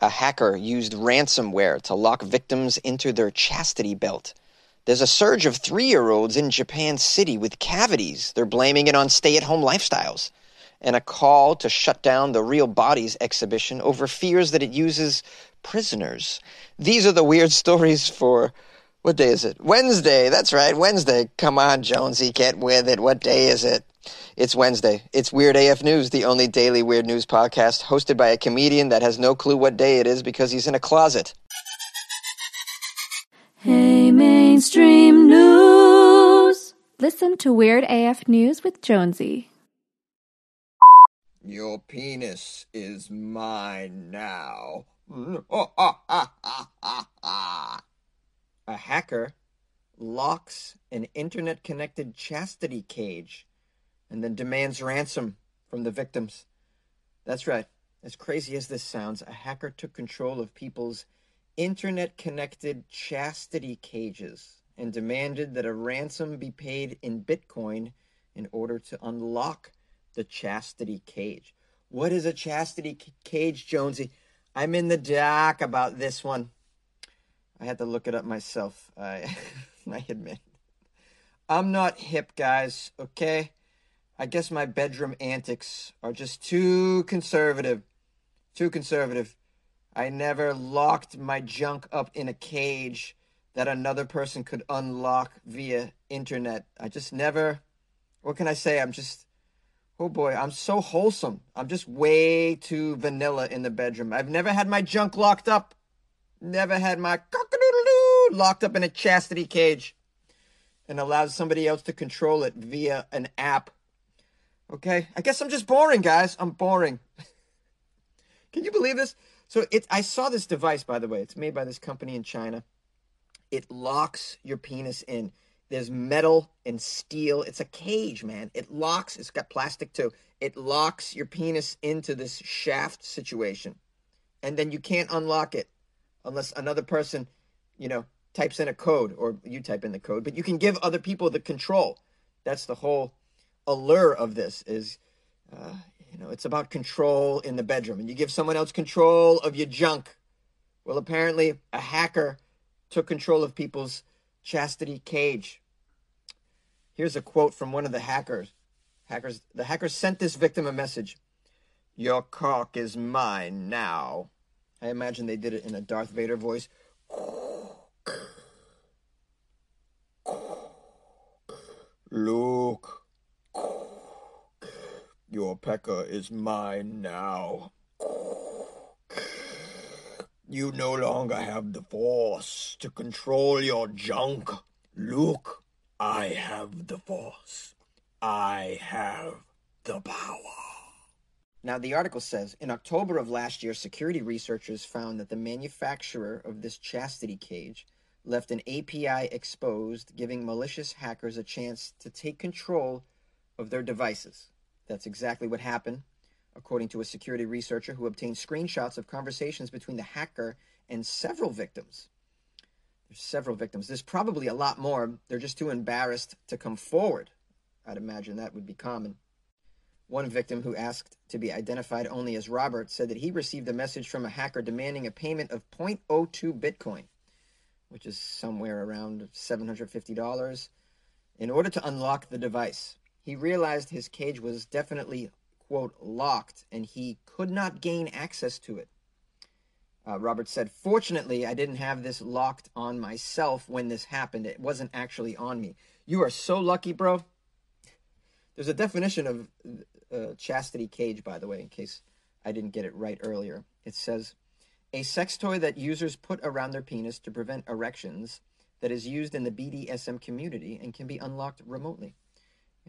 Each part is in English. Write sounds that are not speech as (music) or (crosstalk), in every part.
A hacker used ransomware to lock victims into their chastity belt. There's a surge of three year olds in Japan City with cavities. They're blaming it on stay at home lifestyles. And a call to shut down the Real Bodies exhibition over fears that it uses prisoners. These are the weird (laughs) stories for. What day is it? Wednesday. That's right, Wednesday. Come on, Jonesy, get with it. What day is it? It's Wednesday. It's Weird AF News, the only daily weird news podcast hosted by a comedian that has no clue what day it is because he's in a closet. Hey, mainstream news. Listen to Weird AF News with Jonesy. Your penis is mine now. (laughs) A hacker locks an internet connected chastity cage and then demands ransom from the victims. That's right. As crazy as this sounds, a hacker took control of people's internet connected chastity cages and demanded that a ransom be paid in Bitcoin in order to unlock the chastity cage. What is a chastity c- cage, Jonesy? I'm in the dark about this one. I had to look it up myself. I, (laughs) I admit. I'm not hip, guys, okay? I guess my bedroom antics are just too conservative. Too conservative. I never locked my junk up in a cage that another person could unlock via internet. I just never what can I say? I'm just oh boy, I'm so wholesome. I'm just way too vanilla in the bedroom. I've never had my junk locked up. Never had my cock-a-doodle-doo locked up in a chastity cage and allowed somebody else to control it via an app Okay, I guess I'm just boring, guys. I'm boring. (laughs) Can you believe this? So it, I saw this device, by the way. It's made by this company in China. It locks your penis in. There's metal and steel. It's a cage, man. It locks. It's got plastic too. It locks your penis into this shaft situation, and then you can't unlock it unless another person, you know, types in a code or you type in the code. But you can give other people the control. That's the whole allure of this is uh, you know it's about control in the bedroom. And you give someone else control of your junk. Well apparently a hacker took control of people's chastity cage. Here's a quote from one of the hackers. Hackers the hacker sent this victim a message. Your cock is mine now. I imagine they did it in a darth vader voice. Luke your pecker is mine now. You no longer have the force to control your junk. Look, I have the force. I have the power. Now, the article says in October of last year, security researchers found that the manufacturer of this chastity cage left an API exposed, giving malicious hackers a chance to take control of their devices. That's exactly what happened, according to a security researcher who obtained screenshots of conversations between the hacker and several victims. There's several victims. There's probably a lot more. They're just too embarrassed to come forward. I'd imagine that would be common. One victim who asked to be identified only as Robert said that he received a message from a hacker demanding a payment of 0.02 Bitcoin, which is somewhere around $750, in order to unlock the device he realized his cage was definitely, quote, locked and he could not gain access to it. Uh, Robert said, Fortunately, I didn't have this locked on myself when this happened. It wasn't actually on me. You are so lucky, bro. There's a definition of uh, chastity cage, by the way, in case I didn't get it right earlier. It says, a sex toy that users put around their penis to prevent erections that is used in the BDSM community and can be unlocked remotely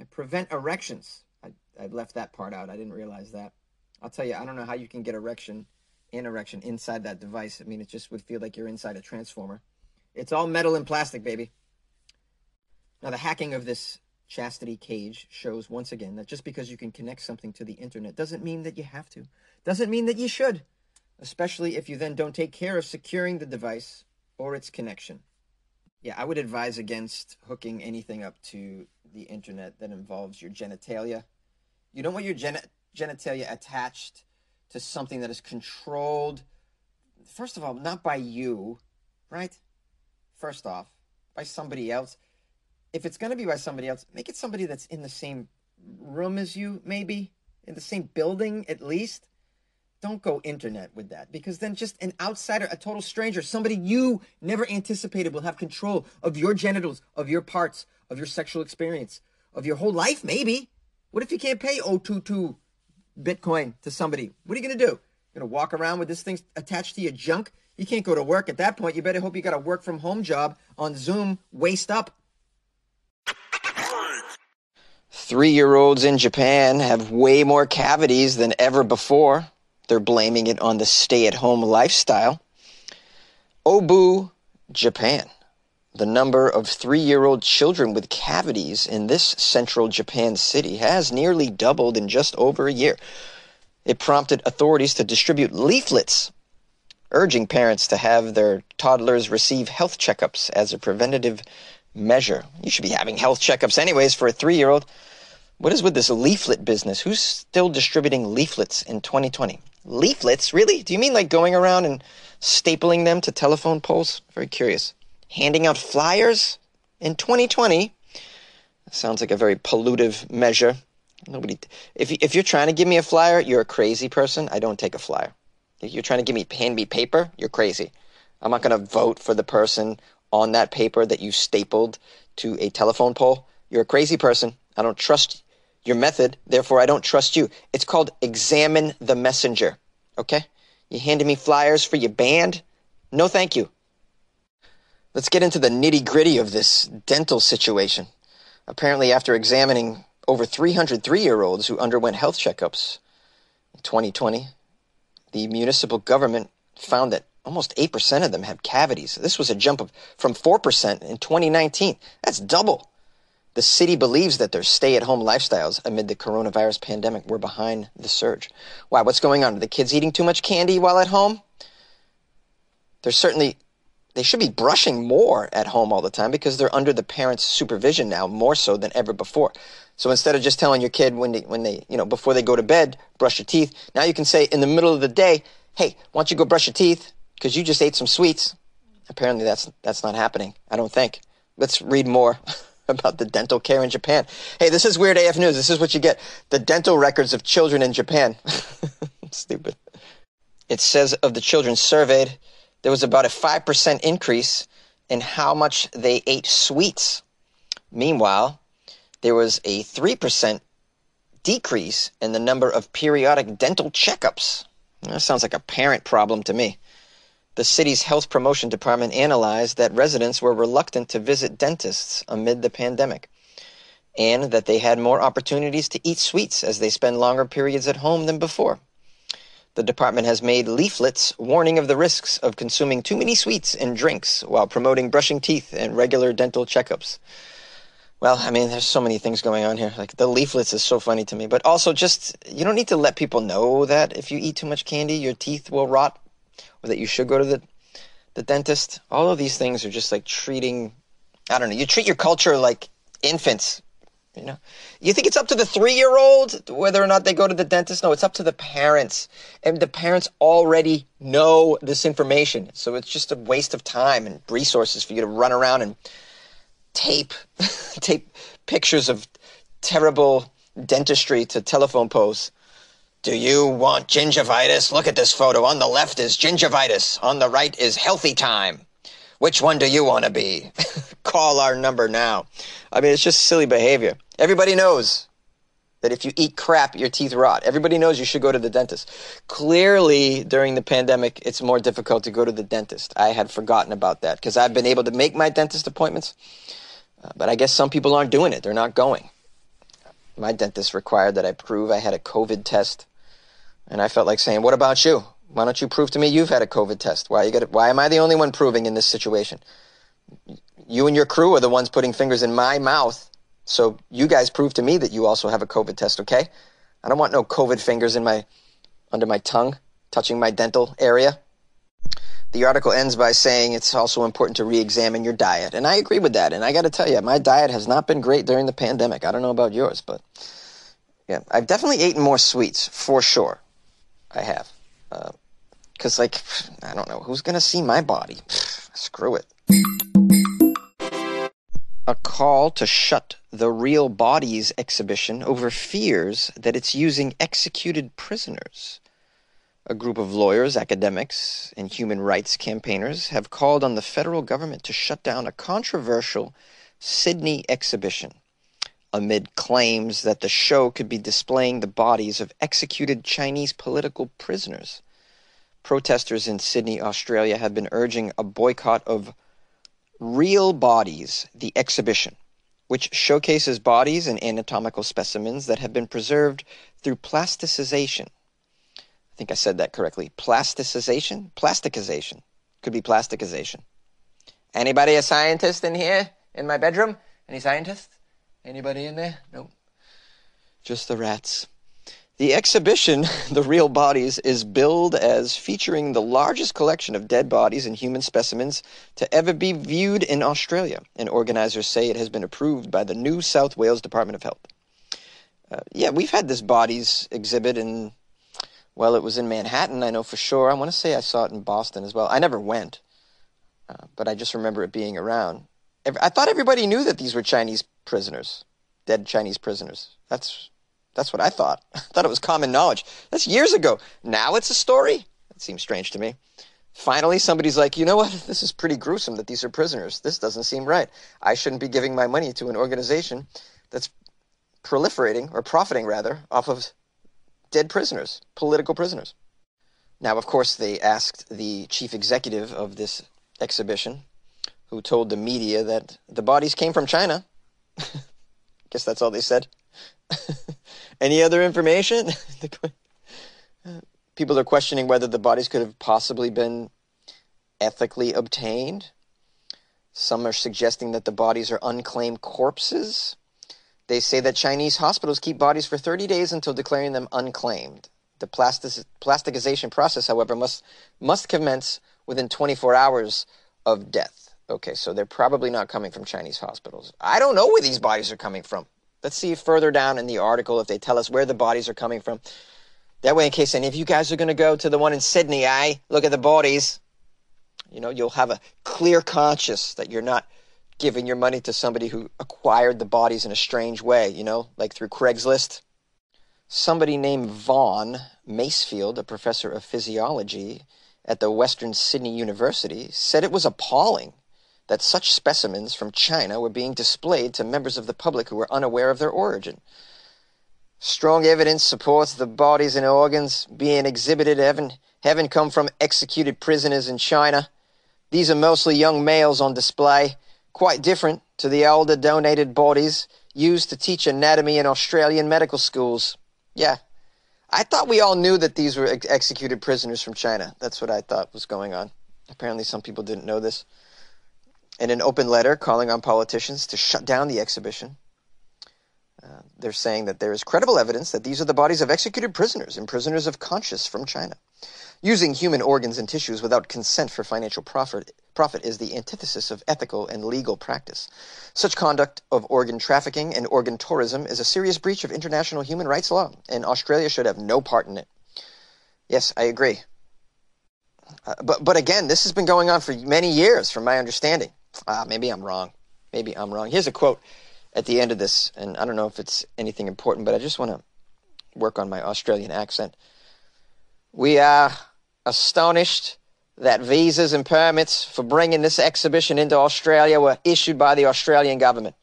prevent erections. I, I left that part out. I didn't realize that. I'll tell you, I don't know how you can get erection and erection inside that device. I mean, it just would feel like you're inside a transformer. It's all metal and plastic, baby. Now, the hacking of this chastity cage shows once again that just because you can connect something to the internet doesn't mean that you have to. Doesn't mean that you should, especially if you then don't take care of securing the device or its connection. Yeah, I would advise against hooking anything up to the internet that involves your genitalia. You don't want your gen- genitalia attached to something that is controlled first of all, not by you, right? First off, by somebody else. If it's going to be by somebody else, make it somebody that's in the same room as you, maybe, in the same building at least. Don't go internet with that because then just an outsider, a total stranger, somebody you never anticipated will have control of your genitals, of your parts, of your sexual experience, of your whole life, maybe. What if you can't pay 022 Bitcoin to somebody? What are you going to do? You're going to walk around with this thing attached to your junk? You can't go to work at that point. You better hope you got a work from home job on Zoom, waist up. Three year olds in Japan have way more cavities than ever before. They're blaming it on the stay at home lifestyle. Obu, Japan. The number of three year old children with cavities in this central Japan city has nearly doubled in just over a year. It prompted authorities to distribute leaflets urging parents to have their toddlers receive health checkups as a preventative measure. You should be having health checkups, anyways, for a three year old. What is with this leaflet business? Who's still distributing leaflets in 2020? Leaflets? Really? Do you mean like going around and stapling them to telephone poles? Very curious. Handing out flyers in 2020? Sounds like a very pollutive measure. Nobody. If if you're trying to give me a flyer, you're a crazy person. I don't take a flyer. If you're trying to give me hand me paper, you're crazy. I'm not going to vote for the person on that paper that you stapled to a telephone pole. You're a crazy person. I don't trust your method, therefore I don't trust you. It's called examine the messenger. Okay? You handed me flyers for your band? No, thank you. Let's get into the nitty gritty of this dental situation. Apparently, after examining over 303 year olds who underwent health checkups in 2020, the municipal government found that almost 8% of them had cavities. This was a jump of, from 4% in 2019. That's double. The city believes that their stay at home lifestyles amid the coronavirus pandemic were behind the surge. Why? What's going on? Are the kids eating too much candy while at home? They're certainly, they should be brushing more at home all the time because they're under the parents' supervision now more so than ever before. So instead of just telling your kid when they, when they, you know, before they go to bed, brush your teeth, now you can say in the middle of the day, hey, why don't you go brush your teeth? Because you just ate some sweets. Apparently that's, that's not happening. I don't think. Let's read more. (laughs) about the dental care in Japan. Hey, this is Weird AF News. This is what you get the dental records of children in Japan. (laughs) Stupid. It says of the children surveyed, there was about a 5% increase in how much they ate sweets. Meanwhile, there was a 3% decrease in the number of periodic dental checkups. That sounds like a parent problem to me the city's health promotion department analyzed that residents were reluctant to visit dentists amid the pandemic and that they had more opportunities to eat sweets as they spend longer periods at home than before. The department has made leaflets warning of the risks of consuming too many sweets and drinks while promoting brushing teeth and regular dental checkups. Well, I mean, there's so many things going on here. Like the leaflets is so funny to me, but also just you don't need to let people know that if you eat too much candy, your teeth will rot or that you should go to the the dentist. All of these things are just like treating I don't know, you treat your culture like infants. You know, you think it's up to the three year old whether or not they go to the dentist? No, it's up to the parents. And the parents already know this information. So it's just a waste of time and resources for you to run around and tape (laughs) tape pictures of terrible dentistry to telephone posts do you want gingivitis? Look at this photo. On the left is gingivitis. On the right is healthy time. Which one do you want to be? (laughs) Call our number now. I mean, it's just silly behavior. Everybody knows that if you eat crap, your teeth rot. Everybody knows you should go to the dentist. Clearly, during the pandemic, it's more difficult to go to the dentist. I had forgotten about that because I've been able to make my dentist appointments, uh, but I guess some people aren't doing it. They're not going. My dentist required that I prove I had a COVID test and I felt like saying, what about you? Why don't you prove to me you've had a COVID test? Why you got Why am I the only one proving in this situation? You and your crew are the ones putting fingers in my mouth. So you guys prove to me that you also have a COVID test, okay? I don't want no COVID fingers in my under my tongue, touching my dental area. The article ends by saying it's also important to re-examine your diet. And I agree with that. And I got to tell you, my diet has not been great during the pandemic. I don't know about yours, but yeah, I've definitely eaten more sweets for sure. I have. Uh, Because, like, I don't know, who's going to see my body? (sighs) Screw it. A call to shut the Real Bodies exhibition over fears that it's using executed prisoners. A group of lawyers, academics, and human rights campaigners have called on the federal government to shut down a controversial Sydney exhibition amid claims that the show could be displaying the bodies of executed Chinese political prisoners. Protesters in Sydney, Australia have been urging a boycott of Real Bodies, the exhibition, which showcases bodies and anatomical specimens that have been preserved through plasticization. I think I said that correctly. Plasticization? Plasticization. Could be plasticization. Anybody a scientist in here? In my bedroom? Any scientists? Anybody in there? Nope. Just the rats. The exhibition, (laughs) The Real Bodies, is billed as featuring the largest collection of dead bodies and human specimens to ever be viewed in Australia, and organizers say it has been approved by the New South Wales Department of Health. Uh, yeah, we've had this bodies exhibit in, well, it was in Manhattan, I know for sure. I want to say I saw it in Boston as well. I never went, uh, but I just remember it being around. I thought everybody knew that these were Chinese prisoners, dead Chinese prisoners. That's that's what I thought. (laughs) I thought it was common knowledge. That's years ago. Now it's a story? That seems strange to me. Finally, somebody's like, you know what? (laughs) This is pretty gruesome that these are prisoners. This doesn't seem right. I shouldn't be giving my money to an organization that's proliferating, or profiting rather, off of dead prisoners, political prisoners. Now, of course, they asked the chief executive of this exhibition, who told the media that the bodies came from China. Guess that's all they said. (laughs) Any other information? (laughs) Uh, people are questioning whether the bodies could have possibly been ethically obtained. Some are suggesting that the bodies are unclaimed corpses. They say that Chinese hospitals keep bodies for 30 days until declaring them unclaimed. The plastic, plasticization process, however, must must commence within 24 hours of death. Okay, so they're probably not coming from Chinese hospitals. I don't know where these bodies are coming from. Let's see further down in the article if they tell us where the bodies are coming from. That way, in case any of you guys are going to go to the one in Sydney, I look at the bodies. You know, you'll have a clear conscience that you're not giving your money to somebody who acquired the bodies in a strange way, you know, like through Craigslist. Somebody named Vaughan Macefield, a professor of physiology at the Western Sydney University, said it was appalling that such specimens from China were being displayed to members of the public who were unaware of their origin. Strong evidence supports the bodies and organs being exhibited haven't come from executed prisoners in China. These are mostly young males on display, quite different to the older donated bodies used to teach anatomy in Australian medical schools. Yeah. I thought we all knew that these were ex- executed prisoners from China. That's what I thought was going on. Apparently, some people didn't know this in an open letter calling on politicians to shut down the exhibition. Uh, they're saying that there is credible evidence that these are the bodies of executed prisoners and prisoners of conscience from China. Using human organs and tissues without consent for financial profit, profit is the antithesis of ethical and legal practice. Such conduct of organ trafficking and organ tourism is a serious breach of international human rights law, and Australia should have no part in it. Yes, I agree. Uh, but, but again, this has been going on for many years, from my understanding. Ah, maybe I'm wrong. Maybe I'm wrong. Here's a quote at the end of this, and I don't know if it's anything important, but I just want to work on my Australian accent. We are astonished that visas and permits for bringing this exhibition into Australia were issued by the Australian government.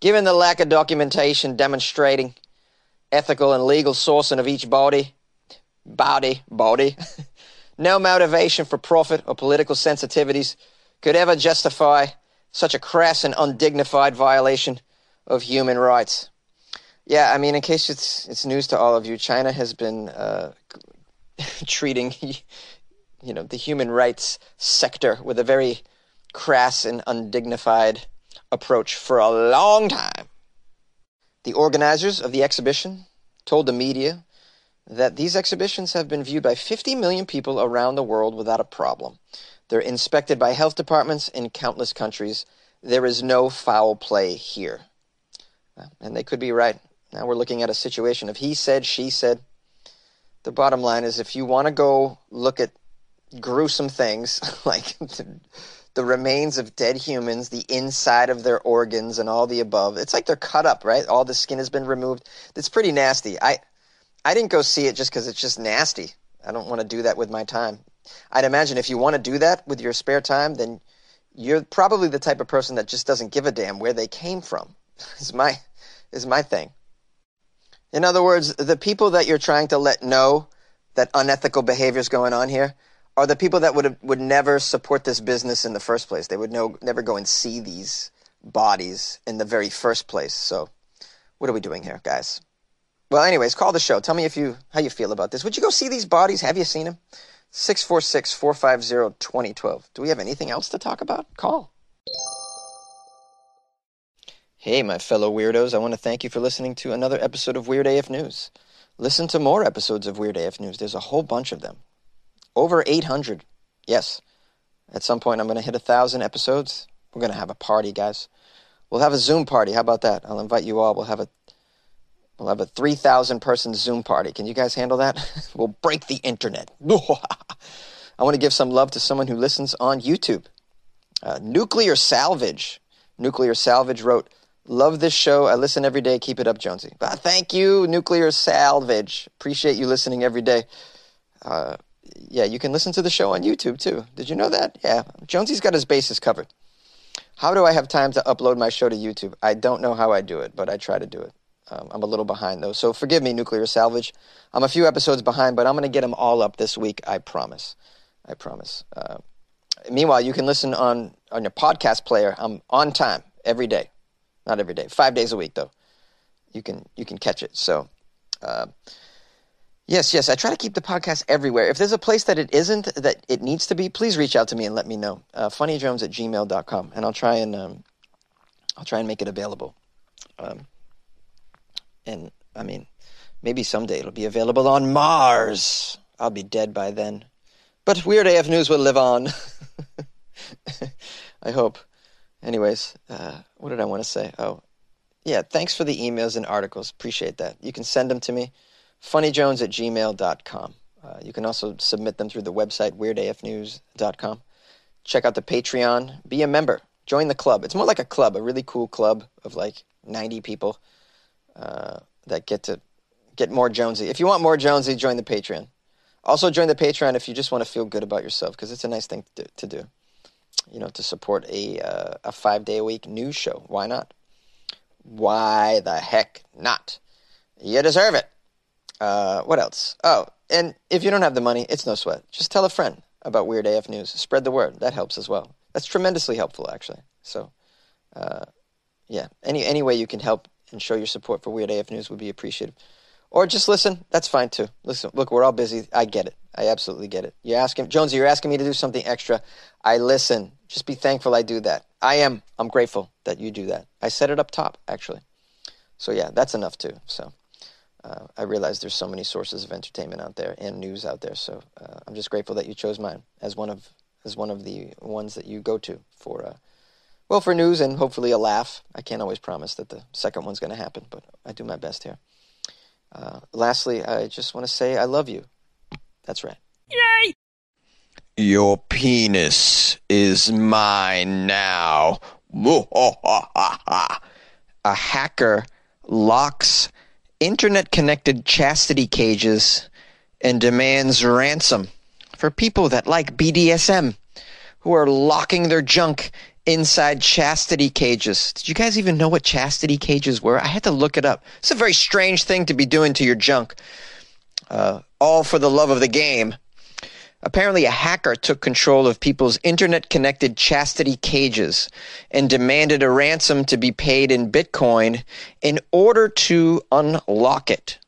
Given the lack of documentation demonstrating ethical and legal sourcing of each body, body, body, (laughs) no motivation for profit or political sensitivities, could ever justify such a crass and undignified violation of human rights. Yeah, I mean, in case it's it's news to all of you, China has been uh, (laughs) treating, you know, the human rights sector with a very crass and undignified approach for a long time. The organizers of the exhibition told the media that these exhibitions have been viewed by 50 million people around the world without a problem. They're inspected by health departments in countless countries. There is no foul play here. Uh, and they could be right. Now we're looking at a situation of he said, she said. The bottom line is if you want to go look at gruesome things (laughs) like the remains of dead humans, the inside of their organs, and all the above. It's like they're cut up, right? All the skin has been removed. It's pretty nasty. I I didn't go see it just because it's just nasty. I don't want to do that with my time. I'd imagine if you want to do that with your spare time, then you're probably the type of person that just doesn't give a damn where they came from. (laughs) is my is my thing. In other words, the people that you're trying to let know that unethical behavior is going on here are the people that would would never support this business in the first place. They would no, never go and see these bodies in the very first place. So, what are we doing here, guys? Well, anyways, call the show. Tell me if you how you feel about this. Would you go see these bodies? Have you seen them? 646-450-2012. Do we have anything else to talk about? Call. Hey, my fellow weirdos, I want to thank you for listening to another episode of Weird AF News. Listen to more episodes of Weird AF News. There's a whole bunch of them. Over 800. Yes. At some point, I'm going to hit a thousand episodes. We're going to have a party, guys. We'll have a Zoom party. How about that? I'll invite you all. We'll have a we'll have a 3,000 person Zoom party. Can you guys handle that? (laughs) we'll break the internet. (laughs) I want to give some love to someone who listens on YouTube. Uh, Nuclear Salvage. Nuclear Salvage wrote, Love this show. I listen every day. Keep it up, Jonesy. Thank you, Nuclear Salvage. Appreciate you listening every day. Uh, yeah, you can listen to the show on YouTube too. Did you know that? Yeah, Jonesy's got his bases covered. How do I have time to upload my show to YouTube? I don't know how I do it, but I try to do it. Um, I'm a little behind though, so forgive me, Nuclear Salvage. I'm a few episodes behind, but I'm going to get them all up this week. I promise. I promise. Uh, meanwhile, you can listen on on your podcast player. I'm on time every day, not every day, five days a week though. You can you can catch it. So. Uh, Yes, yes. I try to keep the podcast everywhere. If there's a place that it isn't, that it needs to be, please reach out to me and let me know. Uh, funnyjones at gmail.com. And I'll try and, um, I'll try and make it available. Um, and I mean, maybe someday it'll be available on Mars. I'll be dead by then. But Weird AF News will live on. (laughs) I hope. Anyways, uh, what did I want to say? Oh, yeah. Thanks for the emails and articles. Appreciate that. You can send them to me funnyjones at gmail.com. Uh, you can also submit them through the website weirdafnews.com. Check out the Patreon. Be a member. Join the club. It's more like a club, a really cool club of like 90 people uh, that get to get more Jonesy. If you want more Jonesy, join the Patreon. Also, join the Patreon if you just want to feel good about yourself because it's a nice thing to, to, do. You know, to support a uh, a five day a week news show. Why not? Why the heck not? You deserve it. Uh, what else? Oh, and if you don't have the money, it's no sweat. Just tell a friend about Weird AF News. Spread the word. That helps as well. That's tremendously helpful, actually. So, uh, yeah, any any way you can help and show your support for Weird AF News would be appreciated. Or just listen. That's fine too. Listen, look, we're all busy. I get it. I absolutely get it. You're asking Jonesy, you're asking me to do something extra. I listen. Just be thankful I do that. I am. I'm grateful that you do that. I set it up top, actually. So yeah, that's enough too. So uh, I realize there's so many sources of entertainment out there and news out there. So uh, I'm just grateful that you chose mine as one of as one of the ones that you go to for uh, well for news and hopefully a laugh. I can't always promise that the second one's going to happen, but I do my best here. Uh, lastly, I just want to say I love you. That's right. Yay! Your penis is mine now. (laughs) a hacker locks internet connected chastity cages and demands ransom for people that like BDSM who are locking their junk inside chastity cages. Did you guys even know what chastity cages were? I had to look it up. It's a very strange thing to be doing to your junk. Uh, all for the love of the game. Apparently, a hacker took control of people's internet connected chastity cages and demanded a ransom to be paid in Bitcoin in order to unlock it.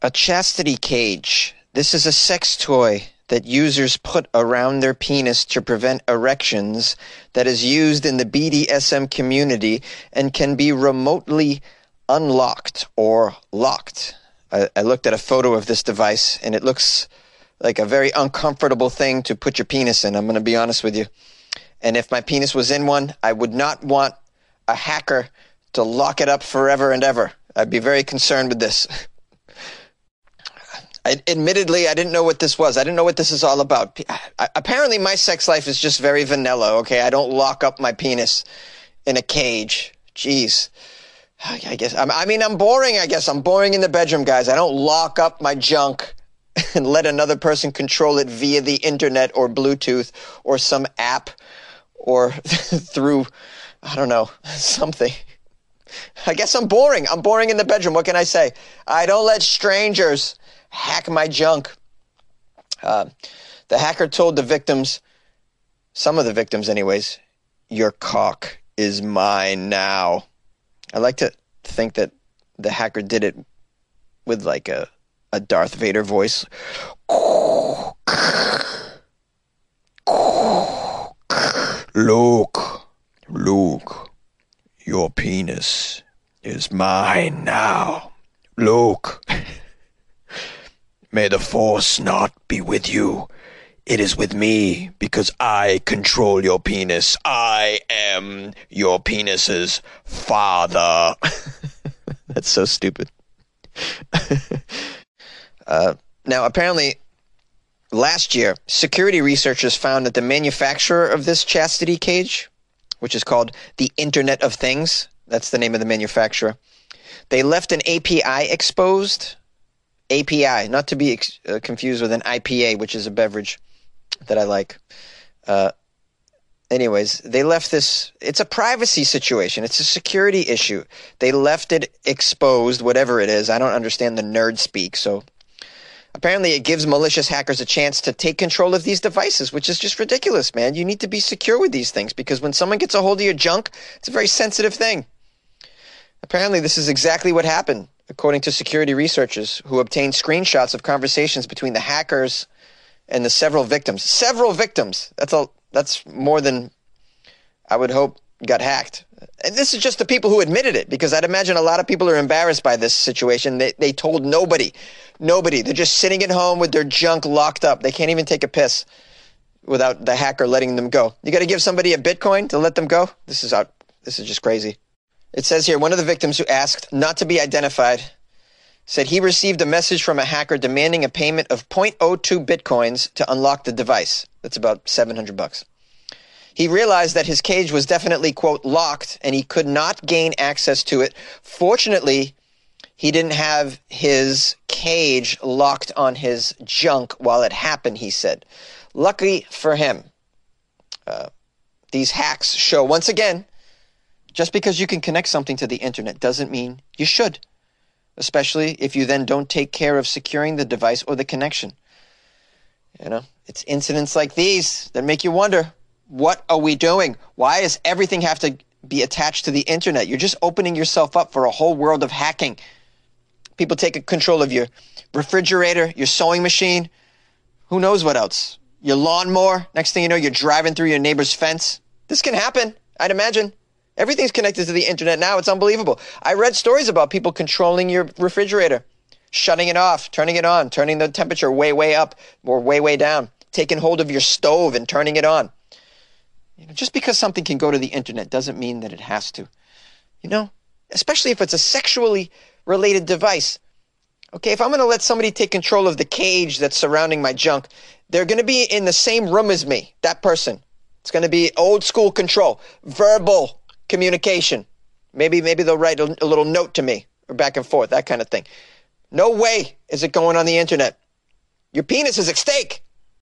A chastity cage. This is a sex toy that users put around their penis to prevent erections that is used in the BDSM community and can be remotely unlocked or locked. I, I looked at a photo of this device and it looks like a very uncomfortable thing to put your penis in. I'm going to be honest with you. And if my penis was in one, I would not want a hacker to lock it up forever and ever. I'd be very concerned with this. (laughs) I, admittedly, I didn't know what this was. I didn't know what this is all about. Apparently, my sex life is just very vanilla. Okay, I don't lock up my penis in a cage. Jeez. I guess I mean I'm boring. I guess I'm boring in the bedroom, guys. I don't lock up my junk (laughs) and let another person control it via the internet or Bluetooth or some app or (laughs) through I don't know (laughs) something. I guess I'm boring. I'm boring in the bedroom. What can I say? I don't let strangers hack my junk. Uh, the hacker told the victims, some of the victims, anyways, your cock is mine now. I like to think that the hacker did it with like a, a Darth Vader voice. Luke, Luke, your penis is mine now. Luke, (laughs) may the force not be with you. It is with me because I control your penis. I am your penis's father. (laughs) That's so stupid. (laughs) uh, now, apparently, last year, security researchers found that the manufacturer of this chastity cage, which is called the Internet of Things, that's the name of the manufacturer, they left an API exposed. API, not to be ex- uh, confused with an IPA, which is a beverage that I like. Uh, anyways, they left this. It's a privacy situation. It's a security issue. They left it exposed, whatever it is. I don't understand the nerd speak. So apparently, it gives malicious hackers a chance to take control of these devices, which is just ridiculous, man. You need to be secure with these things because when someone gets a hold of your junk, it's a very sensitive thing. Apparently, this is exactly what happened, according to security researchers who obtained screenshots of conversations between the hackers and the several victims. Several victims. That's a that's more than I would hope got hacked. And this is just the people who admitted it, because I'd imagine a lot of people are embarrassed by this situation. They they told nobody, nobody. They're just sitting at home with their junk locked up. They can't even take a piss without the hacker letting them go. You got to give somebody a Bitcoin to let them go. This is out. This is just crazy. It says here one of the victims who asked not to be identified said he received a message from a hacker demanding a payment of 0.02 bitcoins to unlock the device. That's about 700 bucks. He realized that his cage was definitely, quote, locked and he could not gain access to it. Fortunately, he didn't have his cage locked on his junk while it happened, he said. Lucky for him, uh, these hacks show once again just because you can connect something to the internet doesn't mean you should especially if you then don't take care of securing the device or the connection. You know, it's incidents like these that make you wonder what are we doing? Why does everything have to be attached to the internet? You're just opening yourself up for a whole world of hacking. People take control of your refrigerator, your sewing machine, who knows what else? Your lawnmower. Next thing you know, you're driving through your neighbor's fence. This can happen, I'd imagine. Everything's connected to the internet now. It's unbelievable. I read stories about people controlling your refrigerator, shutting it off, turning it on, turning the temperature way, way up or way, way down, taking hold of your stove and turning it on. You know, just because something can go to the internet doesn't mean that it has to. You know, especially if it's a sexually related device. Okay, if I'm going to let somebody take control of the cage that's surrounding my junk, they're going to be in the same room as me, that person. It's going to be old school control, verbal communication. Maybe maybe they'll write a, a little note to me or back and forth, that kind of thing. No way is it going on the internet. Your penis is at stake.